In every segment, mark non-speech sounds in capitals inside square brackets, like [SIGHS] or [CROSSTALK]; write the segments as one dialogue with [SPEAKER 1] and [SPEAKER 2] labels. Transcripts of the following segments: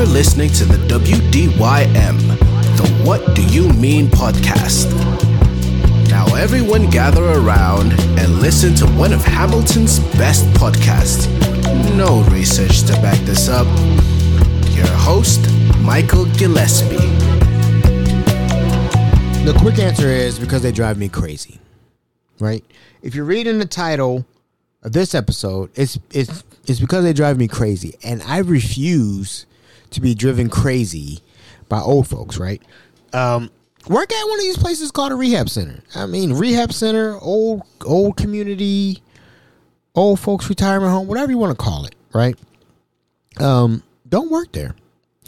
[SPEAKER 1] You're listening to the WDYM, the What Do You Mean podcast. Now, everyone gather around and listen to one of Hamilton's best podcasts. No research to back this up. Your host, Michael Gillespie.
[SPEAKER 2] The quick answer is because they drive me crazy. Right? If you're reading the title of this episode, it's it's it's because they drive me crazy. And I refuse to be driven crazy by old folks, right? Um work at one of these places called a rehab center. I mean, rehab center, old old community, old folks retirement home, whatever you want to call it, right? Um, don't work there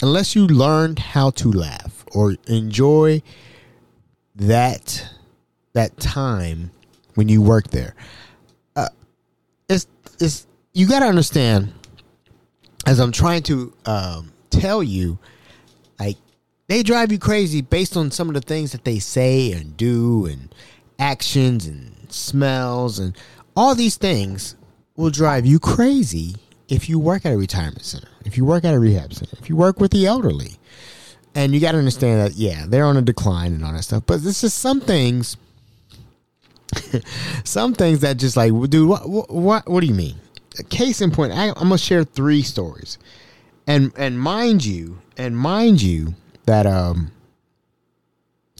[SPEAKER 2] unless you learned how to laugh or enjoy that that time when you work there. Uh, it's it's you got to understand as I'm trying to um, tell you, like they drive you crazy based on some of the things that they say and do and actions and smells and all these things will drive you crazy if you work at a retirement center, if you work at a rehab center, if you work with the elderly. And you got to understand that, yeah, they're on a decline and all that stuff. But this is some things, [LAUGHS] some things that just like, dude, what, what, what do you mean? Case in point, I, I'm gonna share three stories, and and mind you, and mind you that um,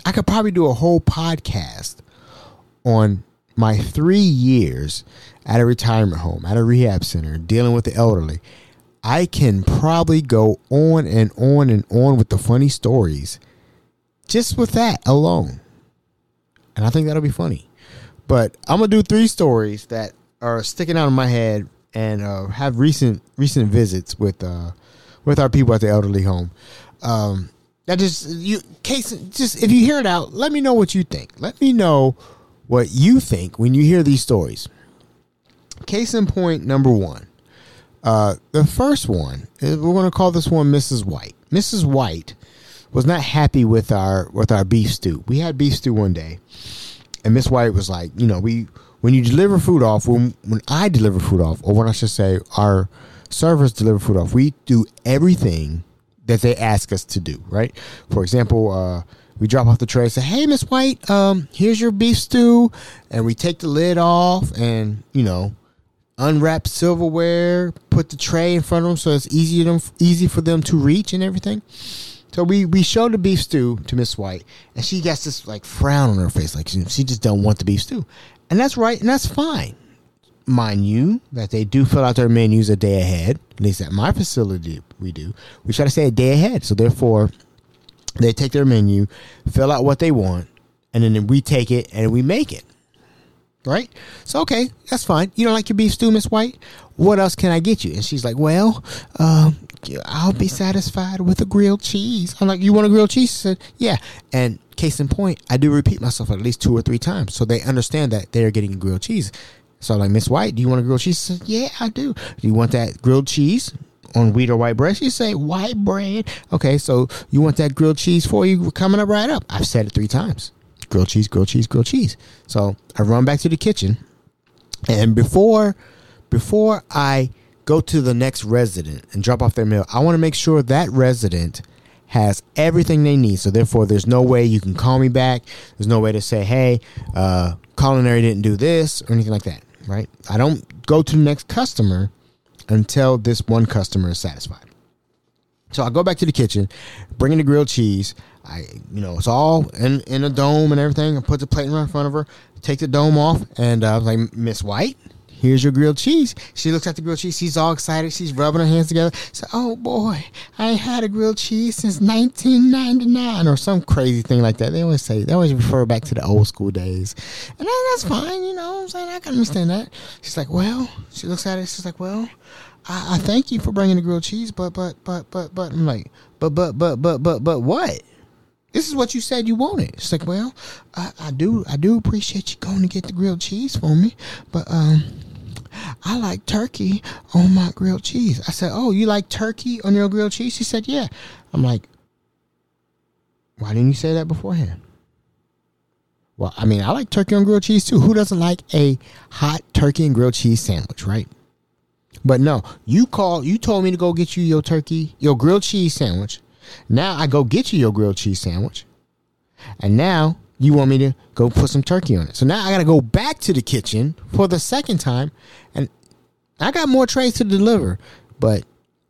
[SPEAKER 2] I could probably do a whole podcast on my three years at a retirement home, at a rehab center, dealing with the elderly. I can probably go on and on and on with the funny stories just with that alone. And I think that'll be funny. But I'm gonna do three stories that are sticking out of my head and uh, have recent recent visits with uh, with our people at the elderly home. Um, that just you case just if you hear it out, let me know what you think. Let me know what you think when you hear these stories. Case in point number one. Uh, the first one, we're going to call this one Mrs. White. Mrs. White was not happy with our with our beef stew. We had beef stew one day, and Miss White was like, you know, we when you deliver food off, when when I deliver food off, or when I should say our servers deliver food off, we do everything that they ask us to do. Right? For example, uh, we drop off the tray, say, "Hey, Miss White, um, here's your beef stew," and we take the lid off, and you know unwrap silverware, put the tray in front of them so it's easy easy for them to reach and everything. So we we showed the beef stew to Miss White, and she gets this like frown on her face, like she, she just don't want the beef stew, and that's right, and that's fine. Mind you, that they do fill out their menus a day ahead. At least at my facility, we do. We try to say a day ahead, so therefore, they take their menu, fill out what they want, and then we take it and we make it right? So okay, that's fine. You don't like your beef stew, Miss White? What else can I get you? And she's like, well, um, I'll be satisfied with a grilled cheese. I'm like, you want a grilled cheese? She said, yeah. And case in point, I do repeat myself at least two or three times, so they understand that they're getting grilled cheese. So I'm like, Miss White, do you want a grilled cheese? She said, yeah, I do. Do you want that grilled cheese? On wheat or white bread, she say white bread. Okay, so you want that grilled cheese for you coming up right up? I've said it three times grilled cheese, grilled cheese, grilled cheese. So I run back to the kitchen, and before before I go to the next resident and drop off their meal, I want to make sure that resident has everything they need. So therefore, there's no way you can call me back. There's no way to say, "Hey, uh, culinary didn't do this" or anything like that. Right? I don't go to the next customer until this one customer is satisfied. So I go back to the kitchen, bring in the grilled cheese. I, you know, it's all in in a dome and everything. I put the plate in front of her, take the dome off, and uh, I was like, Miss White, here's your grilled cheese. She looks at the grilled cheese. She's all excited. She's rubbing her hands together. So, oh boy, I ain't had a grilled cheese since 1999 or some crazy thing like that. They always say, they always refer back to the old school days. And that's fine, you know what I'm saying? I can understand that. She's like, well, she looks at it. She's like, well, I, I thank you for bringing the grilled cheese, but, but, but, but, but, I'm like, but, but, but, but, but, but what? This is what you said you wanted. It's like, well, I, I do, I do appreciate you going to get the grilled cheese for me, but um, I like turkey on my grilled cheese. I said, oh, you like turkey on your grilled cheese? She said, yeah. I'm like, why didn't you say that beforehand? Well, I mean, I like turkey on grilled cheese too. Who doesn't like a hot turkey and grilled cheese sandwich, right? But no, you call. You told me to go get you your turkey, your grilled cheese sandwich. Now I go get you your grilled cheese sandwich, and now you want me to go put some turkey on it. So now I got to go back to the kitchen for the second time, and I got more trays to deliver, but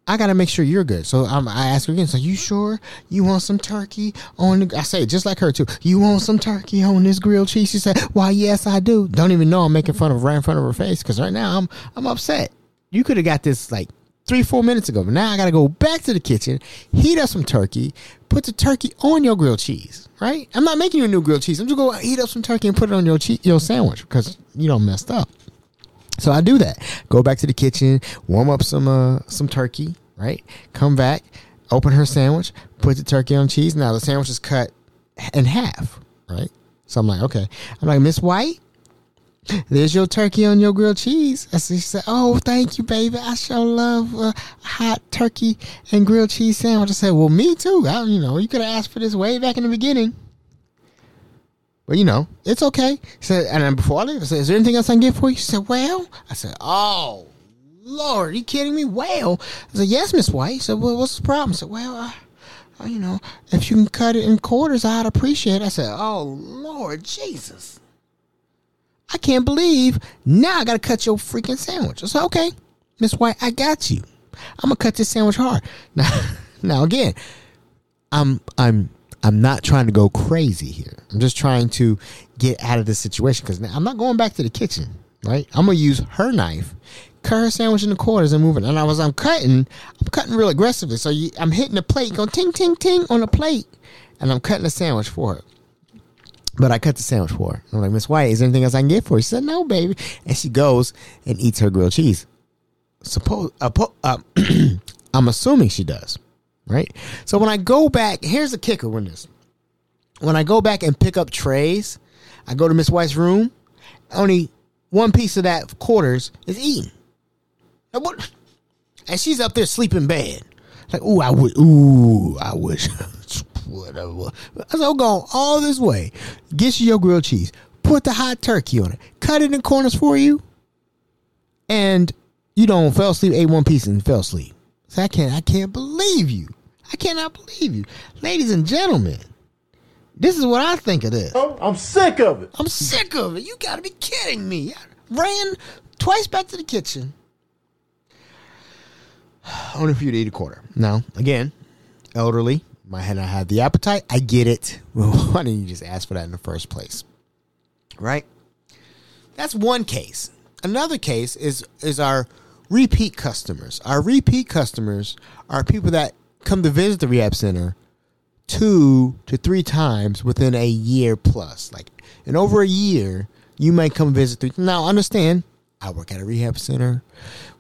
[SPEAKER 2] I got to make sure you're good. So um, I ask her again. So you sure you want some turkey on the? I say just like her too. You want some turkey on this grilled cheese? She said, "Why, yes, I do." Don't even know I'm making fun of right in front of her face because right now I'm I'm upset. You could have got this like three, four minutes ago, but now I got to go back to the kitchen, heat up some turkey, put the turkey on your grilled cheese. Right? I'm not making you a new grilled cheese. I'm just going to heat up some turkey and put it on your che- your sandwich because you don't messed up. So I do that. Go back to the kitchen, warm up some uh, some turkey, right? Come back, open her sandwich, put the turkey on cheese. Now the sandwich is cut in half, right? So I'm like, okay. I'm like, Miss White, there's your turkey on your grilled cheese. And she said, oh, thank you, baby. I sure love uh, hot turkey and grilled cheese sandwich. I said, well, me too. I, you know, you could have asked for this way back in the beginning. But you know, it's okay. Said, and then before I leave, I said, "Is there anything else I can get for you?" She said, "Well," I said, "Oh, Lord, are you kidding me?" Well, I said, "Yes, Miss White." He said, "Well, what's the problem?" I said, "Well, you know, if you can cut it in quarters, I'd appreciate." it. I said, "Oh, Lord Jesus, I can't believe now I got to cut your freaking sandwich." I said, "Okay, Miss White, I got you. I'm gonna cut this sandwich hard." [LAUGHS] Now, now again, I'm I'm I'm not trying to go crazy here. I'm just trying to get out of this situation because I'm not going back to the kitchen, right? I'm gonna use her knife, cut her sandwich into quarters and move it. And I was I'm cutting, I'm cutting real aggressively. So you, I'm hitting the plate, going ting ting ting on the plate, and I'm cutting the sandwich for her. But I cut the sandwich for her. I'm like, Miss White, is there anything else I can get for you? She said, No, baby. And she goes and eats her grilled cheese. Suppose, uh, po- uh, [CLEARS THROAT] I'm assuming she does right? So when I go back, here's the kicker with this. When I go back and pick up trays, I go to Miss White's room, only one piece of that quarters is eaten. What? And she's up there sleeping bad. Like, ooh, I would, ooh, I wish. [LAUGHS] Whatever. I'm going all this way. Get you your grilled cheese. Put the hot turkey on it. Cut it in corners for you. And you don't fell asleep, ate one piece and fell asleep. So I can't I can't believe you. I cannot believe you. Ladies and gentlemen, this is what I think of this.
[SPEAKER 3] Oh, I'm sick of it.
[SPEAKER 2] I'm sick of it. You gotta be kidding me. I ran twice back to the kitchen. [SIGHS] Only for you to eat a quarter. Now, again, elderly, might not have the appetite. I get it. [LAUGHS] Well, why didn't you just ask for that in the first place? Right? That's one case. Another case is is our repeat customers. Our repeat customers are people that come to visit the rehab center two to three times within a year plus. Like in over a year, you might come visit. Three. Now, understand, I work at a rehab center.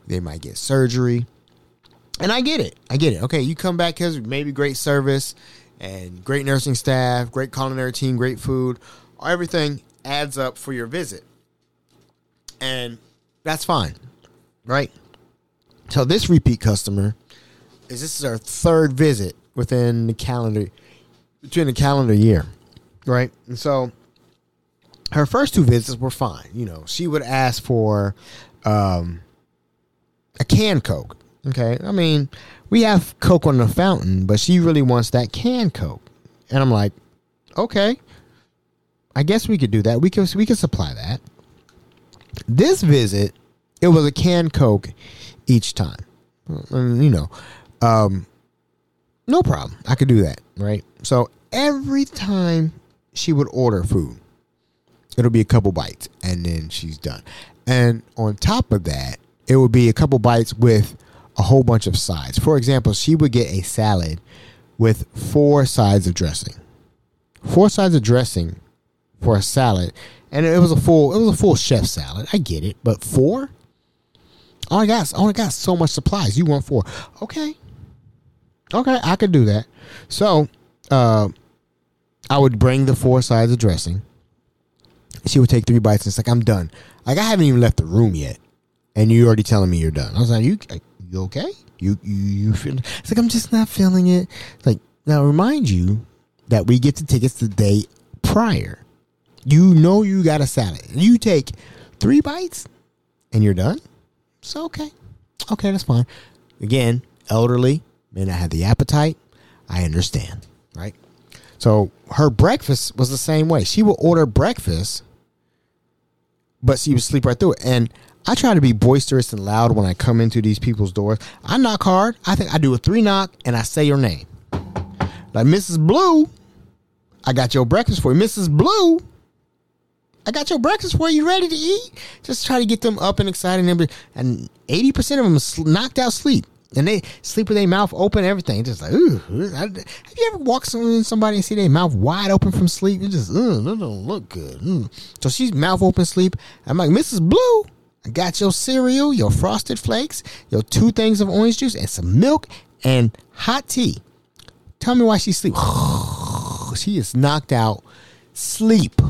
[SPEAKER 2] They might get surgery, and I get it. I get it. Okay, you come back because maybe great service and great nursing staff, great culinary team, great food. Everything adds up for your visit, and that's fine, right? So this repeat customer is this is our third visit within the calendar between the calendar year, right? And so her first two visits were fine. You know, she would ask for um, a canned Coke. Okay, I mean, we have Coke on the fountain, but she really wants that canned Coke, and I'm like, okay, I guess we could do that. We could we could supply that. This visit, it was a canned Coke each time. You know, um, no problem. I could do that, right? So every time she would order food, it'll be a couple bites and then she's done. And on top of that, it would be a couple bites with a whole bunch of sides. For example, she would get a salad with four sides of dressing. Four sides of dressing for a salad. And it was a full it was a full chef salad. I get it, but four? Oh, I got, oh, I got so much supplies. You want four? Okay, okay, I could do that. So, uh, I would bring the four sides of dressing. She would take three bites and it's like, I'm done. Like I haven't even left the room yet, and you're already telling me you're done. I was like, you, you okay? You, you, you feel? It's like I'm just not feeling it. Like now, remind you that we get the tickets the day prior. You know you got a salad. You take three bites, and you're done. So okay, Okay, that's fine. Again, elderly, may not have the appetite. I understand, right? So her breakfast was the same way. She would order breakfast, but she would sleep right through it. And I try to be boisterous and loud when I come into these people's doors. I knock hard. I think I do a three knock and I say your name. Like Mrs. Blue, I got your breakfast for you. Mrs. Blue, I got your breakfast for you. Ready to eat? Just try to get them up and excited. And and eighty percent of them knocked out sleep, and they sleep with their mouth open. Everything just like, ooh. Have you ever walked in somebody and see their mouth wide open from sleep? It just, ugh, that don't look good. Mm. So she's mouth open sleep. I'm like, Mrs. Blue, I got your cereal, your frosted flakes, your two things of orange juice, and some milk and hot tea. Tell me why she sleep. [SIGHS] she is knocked out. Sleep.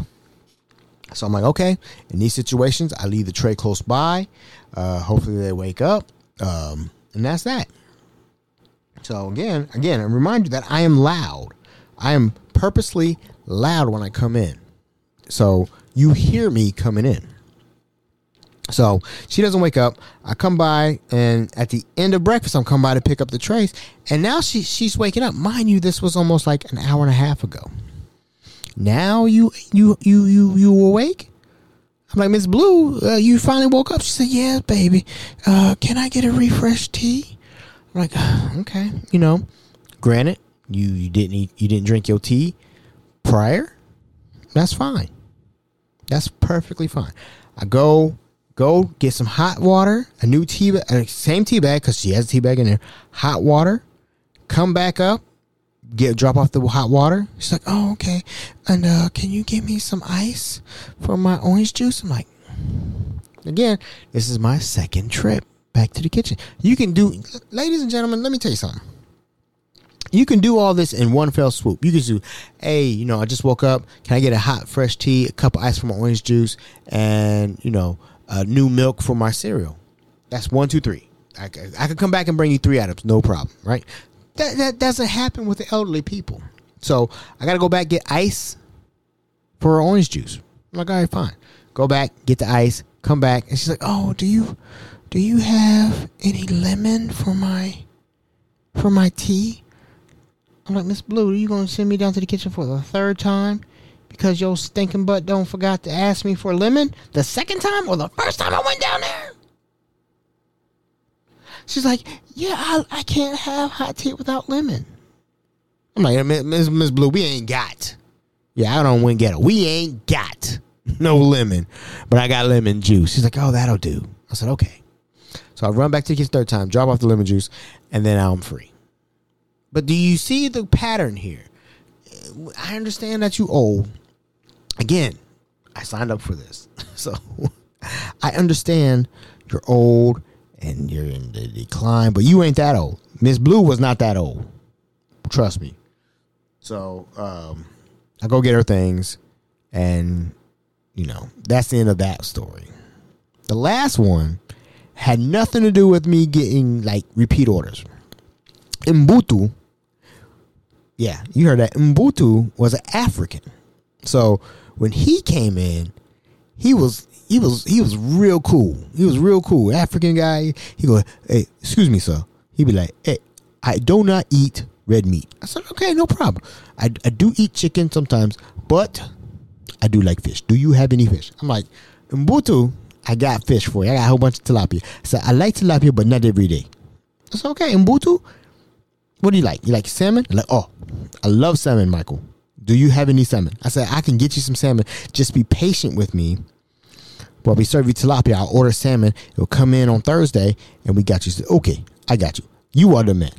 [SPEAKER 2] So I'm like, okay. In these situations, I leave the tray close by. Uh, hopefully they wake up, um, and that's that. So again, again, I remind you that I am loud. I am purposely loud when I come in, so you hear me coming in. So she doesn't wake up. I come by, and at the end of breakfast, I'm come by to pick up the trays, and now she she's waking up. Mind you, this was almost like an hour and a half ago. Now you you you you you awake? I'm like Miss Blue. Uh, you finally woke up. She said, "Yeah, baby. Uh, can I get a refresh tea?" I'm like, okay. You know, granted, you you didn't eat, you didn't drink your tea prior. That's fine. That's perfectly fine. I go go get some hot water, a new tea bag, same tea bag because she has a tea bag in there. Hot water. Come back up get drop off the hot water. She's like, "Oh, okay." And uh, can you give me some ice for my orange juice? I'm like, again, this is my second trip back to the kitchen. You can do, ladies and gentlemen. Let me tell you something. You can do all this in one fell swoop. You can do, hey, you know, I just woke up. Can I get a hot, fresh tea, a cup of ice for my orange juice, and you know, a new milk for my cereal? That's one, two, three. I, I could come back and bring you three items, no problem, right? That that doesn't happen with the elderly people. So I gotta go back get ice for orange juice. I'm like, all right, fine. Go back, get the ice, come back, and she's like, Oh, do you do you have any lemon for my for my tea? I'm like, Miss Blue, are you gonna send me down to the kitchen for the third time? Because your stinking butt don't forgot to ask me for lemon the second time or the first time I went down there? She's like, yeah, I, I can't have hot tea without lemon. I'm like, Miss Miss Blue, we ain't got. Yeah, I don't win get it. We ain't got [LAUGHS] no lemon, but I got lemon juice. She's like, oh, that'll do. I said, okay. So I run back to the kitchen third time, drop off the lemon juice, and then I'm free. But do you see the pattern here? I understand that you old. Again, I signed up for this. [LAUGHS] So I understand you're old and you're in the decline, but you ain't that old. Miss Blue was not that old. Trust me. So um, I go get her things, and you know that's the end of that story. The last one had nothing to do with me getting like repeat orders. Mbutu, yeah, you heard that. Mbutu was an African. So when he came in, he was he was he was real cool. He was real cool. African guy. He go, hey, excuse me, sir. He be like, hey, I do not eat red meat. I said, okay, no problem. I, I do eat chicken sometimes, but I do like fish. Do you have any fish? I'm like, Mbutu, I got fish for you. I got a whole bunch of tilapia. I said, I like tilapia, but not every day. I said, okay, Mbutu, what do you like? You like salmon? I'm like, oh, I love salmon, Michael. Do you have any salmon? I said, I can get you some salmon. Just be patient with me well, we serve you tilapia. I'll order salmon. It'll come in on Thursday, and we got you. Said, okay, I got you. You are the man.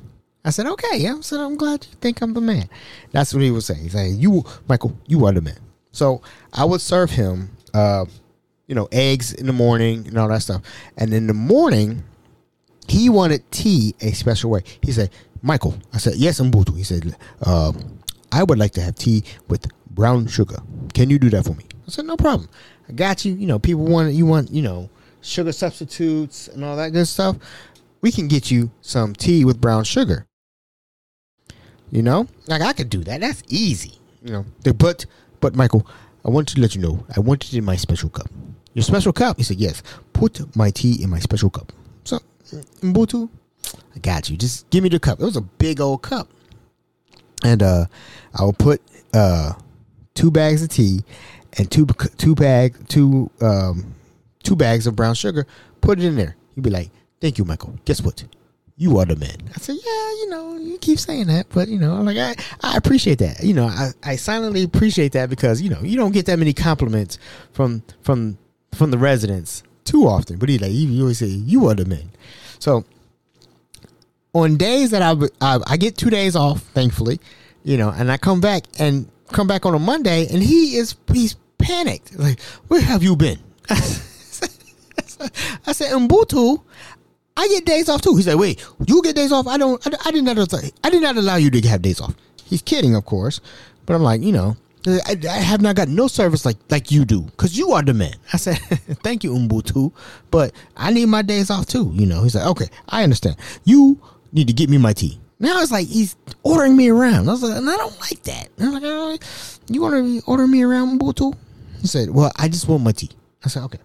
[SPEAKER 2] I said, okay, yeah. I said, I'm glad you think I'm the man. That's what he was saying. He's saying, you, Michael, you are the man. So I would serve him, uh, you know, eggs in the morning and all that stuff. And in the morning, he wanted tea a special way. He said, Michael, I said, yes, Mbutu. He said, uh, I would like to have tea with brown sugar. Can you do that for me? I said, no problem. I got you. You know, people want you want you know sugar substitutes and all that good stuff. We can get you some tea with brown sugar. You know, like I could do that. That's easy. You know, but but Michael, I want to let you know I want it in my special cup. Your special cup? He said yes. Put my tea in my special cup. So mm, Mbutu, I got you. Just give me the cup. It was a big old cup. And uh I will put uh two bags of tea and two two bag two um two bags of brown sugar. Put it in there. He'd be like, "Thank you, Michael. Guess what? You are the man." I said, "Yeah, you know, you keep saying that, but you know, like I I appreciate that. You know, I I silently appreciate that because you know you don't get that many compliments from from from the residents too often. But he like he always say, "You are the man." So on days that I, I I get two days off, thankfully, you know, and I come back and come back on a Monday, and he is he's panicked. Like, where have you been? [LAUGHS] I said, Mbutu, I get days off too. He said, wait, you get days off? I don't. I, I did not. I did not allow you to have days off. He's kidding, of course, but I'm like, you know, I, I have not got no service like like you do because you are the man. I said, [LAUGHS] thank you, Mbutu, but I need my days off too. You know, he's like, okay, I understand. You need to get me my tea. Now it's like he's ordering me around. I was like, and I don't like that. I'm like, oh, you want to order me around, Mbutu? He said, well, I just want my tea. I said, okay,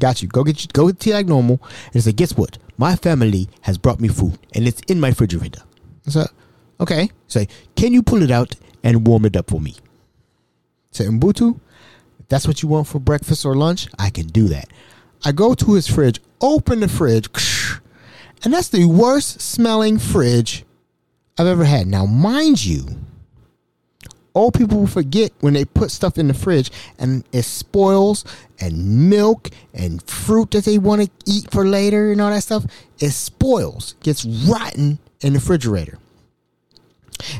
[SPEAKER 2] got you. Go get you, go get tea like normal. And he said, guess what? My family has brought me food, and it's in my refrigerator. I said, okay. Say, can you pull it out and warm it up for me? I said, Mbutu, if that's what you want for breakfast or lunch, I can do that. I go to his fridge, open the fridge, and that's the worst smelling fridge I've ever had. Now, mind you, old people forget when they put stuff in the fridge and it spoils and milk and fruit that they want to eat for later and all that stuff. It spoils, gets rotten in the refrigerator.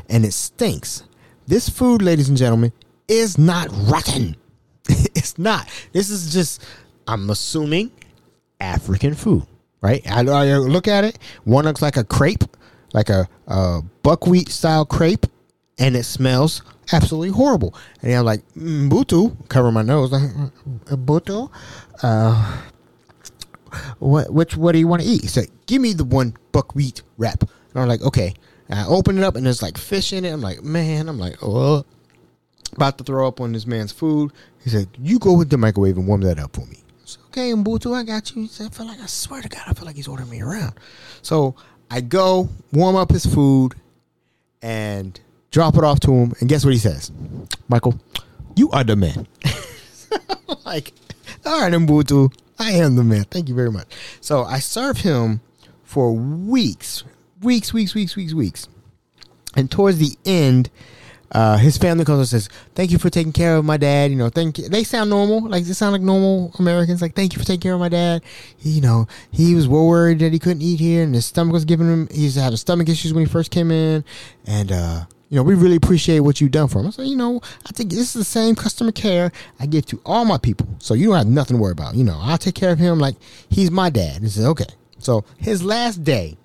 [SPEAKER 2] And it stinks. This food, ladies and gentlemen, is not rotten. [LAUGHS] it's not. This is just, I'm assuming, African food right? I, I, look at it. One looks like a crepe, like a, a buckwheat style crepe, and it smells absolutely horrible. And I'm like, mm, Mbutu, cover my nose. Mbutu, uh, uh, what which what do you want to eat? He said, give me the one buckwheat wrap. And I'm like, okay. And I open it up and there's like fish in it. I'm like, man, I'm like, oh, about to throw up on this man's food. He said, you go with the microwave and warm that up for me. Okay, Mbutu, I got you. I feel like, I swear to God, I feel like he's ordering me around. So I go warm up his food and drop it off to him. And guess what he says? Michael, you are the man. [LAUGHS] like, all right, Mbutu, I am the man. Thank you very much. So I serve him for weeks, weeks, weeks, weeks, weeks, weeks. And towards the end, uh, his family comes and says, "Thank you for taking care of my dad." You know, thank you. They sound normal, like they sound like normal Americans. Like, thank you for taking care of my dad. He, you know, he was worried that he couldn't eat here, and his stomach was giving him. He's had stomach issues when he first came in, and uh, you know, we really appreciate what you've done for him. I said, you know, I think this is the same customer care I give to all my people, so you don't have nothing to worry about. You know, I'll take care of him like he's my dad. He said, okay. So his last day,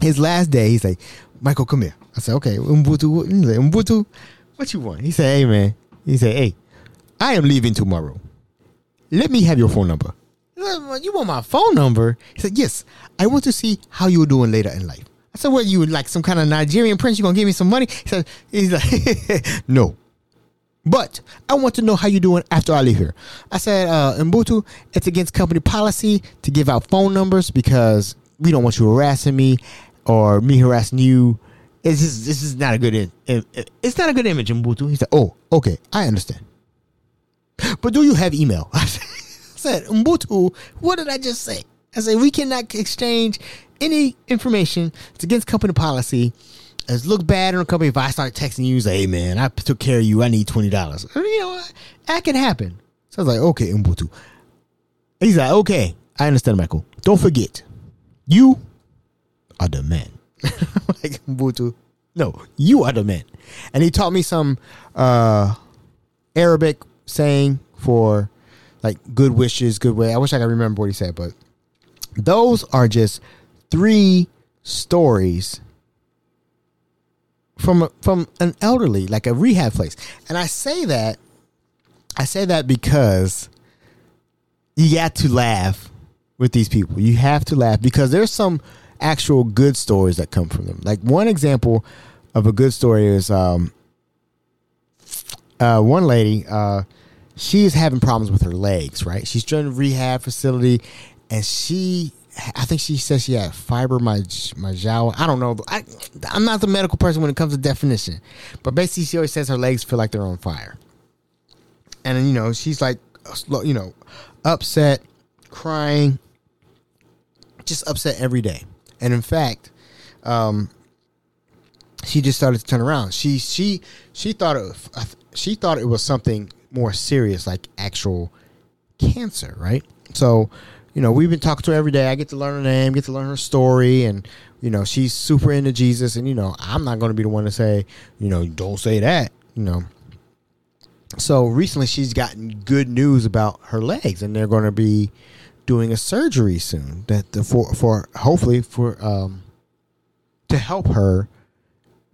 [SPEAKER 2] his last day, he's like, Michael, come here. I said, okay, Mbutu, Mbutu, what you want? He said, hey, man. He said, hey, I am leaving tomorrow. Let me have your phone number. You want my phone number? He said, yes. I want to see how you're doing later in life. I said, what, you like some kind of Nigerian prince? You to give me some money? He said, he's [LAUGHS] like, no. But I want to know how you're doing after I leave here. I said, uh, Mbutu, it's against company policy to give out phone numbers because we don't want you harassing me or me harassing you this is this is not a good. In, it's not a good image, Mbutu. He said, "Oh, okay, I understand." But do you have email? [LAUGHS] I said, Mbutu, what did I just say? I said we cannot exchange any information. It's against company policy. It's look bad on a company if I start texting you, say, "Hey man, I took care of you. I need twenty dollars." You know, that can happen. So I was like, "Okay, Mbutu." He's like, "Okay, I understand, Michael. Don't forget, you are the man." [LAUGHS] like. No, you are the man. And he taught me some uh, Arabic saying for like good wishes, good way. I wish I could remember what he said, but those are just three stories from from an elderly, like a rehab place. And I say that I say that because you got to laugh with these people. You have to laugh because there's some actual good stories that come from them. Like one example of a good story is um, uh, one lady. Uh, she's having problems with her legs. Right, she's doing a rehab facility, and she I think she says she had fibromyalgia. I don't know. I, I'm not the medical person when it comes to definition, but basically she always says her legs feel like they're on fire, and you know she's like, you know, upset, crying, just upset every day. And in fact, um, she just started to turn around. She she she thought it she thought it was something more serious, like actual cancer, right? So, you know, we've been talking to her every day. I get to learn her name, get to learn her story, and you know, she's super into Jesus. And you know, I'm not going to be the one to say, you know, don't say that, you know. So recently, she's gotten good news about her legs, and they're going to be doing a surgery soon. That the, for for hopefully for um to help her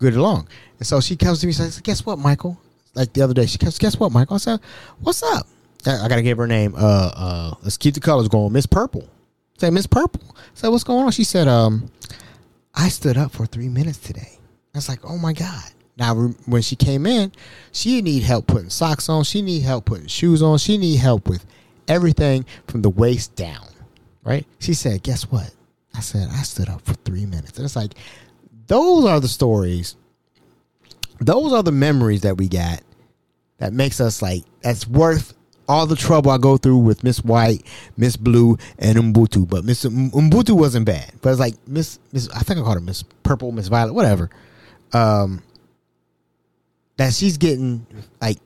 [SPEAKER 2] get along. And so she comes to me and says, "Guess what, Michael? like the other day. She goes, "Guess what, Michael?" I said, "What's up?" I, gotta give her name. Uh, uh, let's keep the colors going. Miss Purple. say Miss Purple. Say what's going on? She said, "Um, I stood up for three minutes today." I was like, "Oh my god!" Now when she came in, she need help putting socks on. She need help putting shoes on. She need help with everything from the waist down. Right? She said, "Guess what?" I said, "I stood up for three minutes." And it's like, those are the stories those are the memories that we got that makes us like that's worth all the trouble I go through with Miss White, Miss Blue, and Umbutu. But Miss Umbutu wasn't bad. But it's like Miss Miss I think I called her Miss Purple, Miss Violet, whatever. Um that she's getting like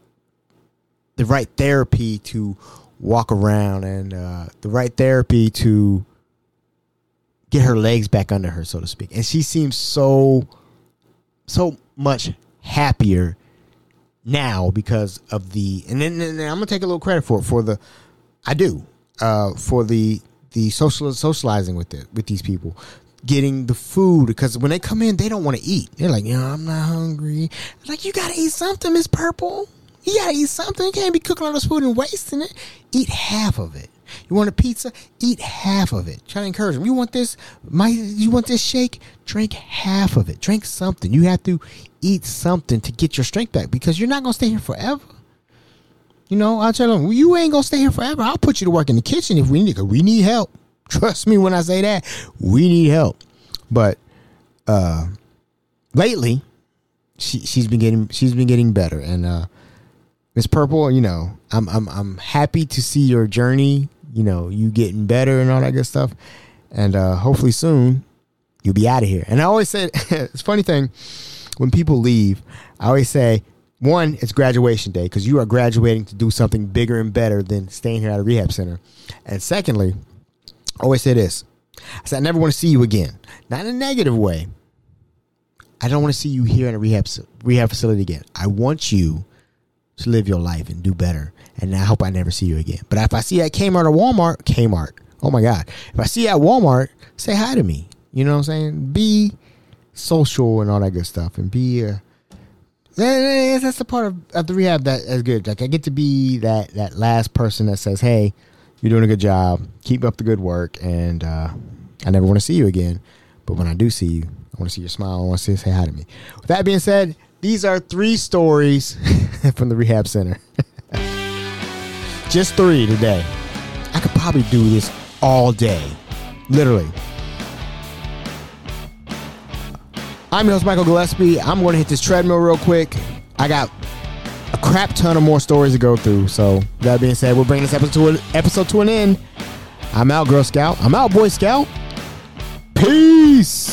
[SPEAKER 2] the right therapy to walk around and uh, the right therapy to get her legs back under her, so to speak. And she seems so so much happier now because of the and then, and then I'm gonna take a little credit for it for the I do uh, for the the social socializing with it with these people getting the food because when they come in they don't want to eat. They're like know I'm not hungry. I'm like you gotta eat something Miss Purple you gotta eat something you can't be cooking all this food and wasting it eat half of it you want a pizza? Eat half of it. Try to encourage them. You want this? My, you want this shake? Drink half of it. Drink something. You have to eat something to get your strength back because you're not gonna stay here forever. You know, I tell them you ain't gonna stay here forever. I'll put you to work in the kitchen if we need. Cause we need help. [LAUGHS] Trust me when I say that. We need help. But uh, lately, she she's been getting she's been getting better and. uh Miss Purple, you know, I'm I'm I'm happy to see your journey you know, you getting better and all that good stuff. And uh, hopefully soon you'll be out of here. And I always say [LAUGHS] it's funny thing when people leave, I always say, one, it's graduation day because you are graduating to do something bigger and better than staying here at a rehab center. And secondly, I always say this I said, I never want to see you again. Not in a negative way. I don't want to see you here in a rehab, rehab facility again. I want you to live your life and do better. And I hope I never see you again. But if I see you at Kmart or Walmart, Kmart, oh my God. If I see you at Walmart, say hi to me. You know what I'm saying? Be social and all that good stuff. And be, uh, that's the part of, of the rehab that is good. Like I get to be that, that last person that says, hey, you're doing a good job. Keep up the good work. And uh, I never want to see you again. But when I do see you, I want to see your smile. I want to say hi to me. With that being said, these are three stories [LAUGHS] from the rehab center. [LAUGHS] Just three today. I could probably do this all day. Literally. I'm your host, Michael Gillespie. I'm going to hit this treadmill real quick. I got a crap ton of more stories to go through. So, that being said, we'll bring this episode to, an, episode to an end. I'm out, Girl Scout. I'm out, Boy Scout. Peace.